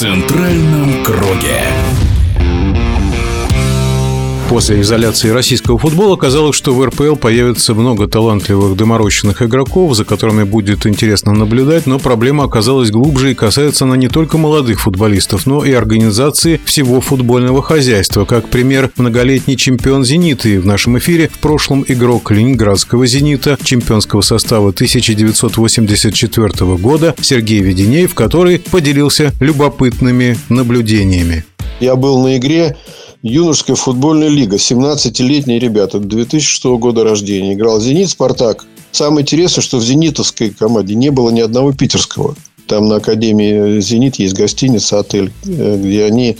центральном круге. После изоляции российского футбола казалось, что в РПЛ появится много талантливых доморощенных игроков, за которыми будет интересно наблюдать, но проблема оказалась глубже и касается она не только молодых футболистов, но и организации всего футбольного хозяйства. Как пример, многолетний чемпион «Зенита» и в нашем эфире в прошлом игрок Ленинградского «Зенита» чемпионского состава 1984 года Сергей Веденеев, который поделился любопытными наблюдениями. Я был на игре Юношеская футбольная лига. 17-летние ребята. 2006 года рождения. Играл «Зенит», «Спартак». Самое интересное, что в «Зенитовской» команде не было ни одного питерского. Там на Академии «Зенит» есть гостиница, отель, э, где они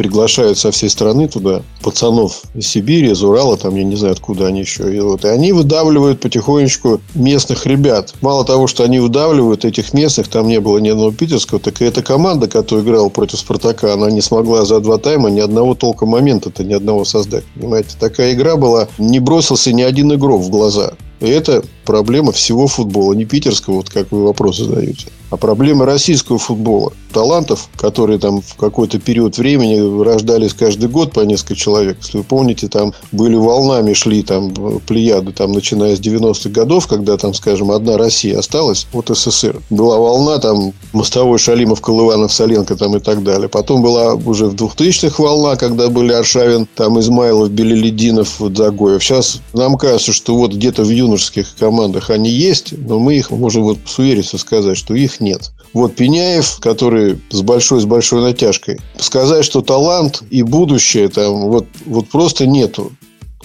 приглашают со всей страны туда пацанов из Сибири, из Урала, там, я не знаю, откуда они еще. И, вот, и они выдавливают потихонечку местных ребят. Мало того, что они выдавливают этих местных, там не было ни одного питерского, так и эта команда, которая играла против Спартака, она не смогла за два тайма ни одного толка момента-то, ни одного создать. Понимаете, такая игра была, не бросился ни один игрок в глаза. И это проблема всего футбола, не питерского, вот как вы вопрос задаете, а проблема российского футбола. Талантов, которые там в какой-то период времени рождались каждый год по несколько человек. Если вы помните, там были волнами, шли там плеяды, там, начиная с 90-х годов, когда там, скажем, одна Россия осталась от СССР. Была волна, там, Мостовой, Шалимов, Колыванов, Соленко там и так далее. Потом была уже в 2000-х волна, когда были Аршавин, там, Измайлов, Белелединов, Загоев. Сейчас нам кажется, что вот где-то в юношеских командах они есть, но мы их можем вот с уверенностью сказать, что их нет. Вот Пеняев, который с большой, с большой натяжкой. Сказать, что талант и будущее там вот, вот просто нету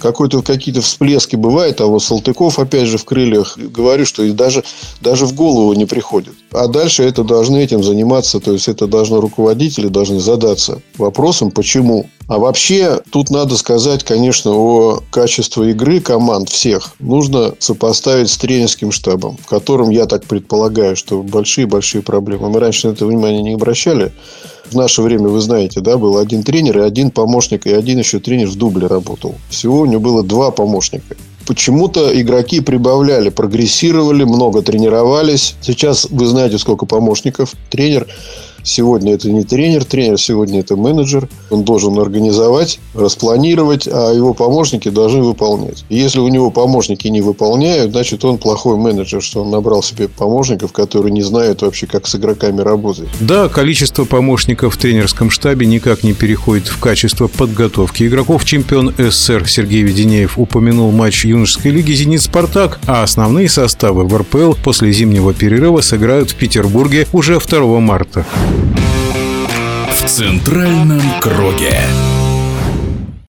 какой-то какие-то всплески бывают, а вот Салтыков, опять же, в крыльях, говорю, что даже, даже в голову не приходит. А дальше это должны этим заниматься, то есть это должны руководители должны задаться вопросом, почему. А вообще, тут надо сказать, конечно, о качестве игры команд всех. Нужно сопоставить с тренерским штабом, в котором, я так предполагаю, что большие-большие проблемы. Мы раньше на это внимание не обращали. В наше время, вы знаете, да, был один тренер и один помощник, и один еще тренер в дубле работал. Всего у него было два помощника. Почему-то игроки прибавляли, прогрессировали, много тренировались. Сейчас вы знаете, сколько помощников. Тренер Сегодня это не тренер, тренер сегодня это менеджер. Он должен организовать, распланировать, а его помощники должны выполнять. если у него помощники не выполняют, значит, он плохой менеджер, что он набрал себе помощников, которые не знают вообще, как с игроками работать. Да, количество помощников в тренерском штабе никак не переходит в качество подготовки игроков. Чемпион СССР Сергей Веденеев упомянул матч юношеской лиги «Зенит-Спартак», а основные составы в РПЛ после зимнего перерыва сыграют в Петербурге уже 2 марта. В центральном круге.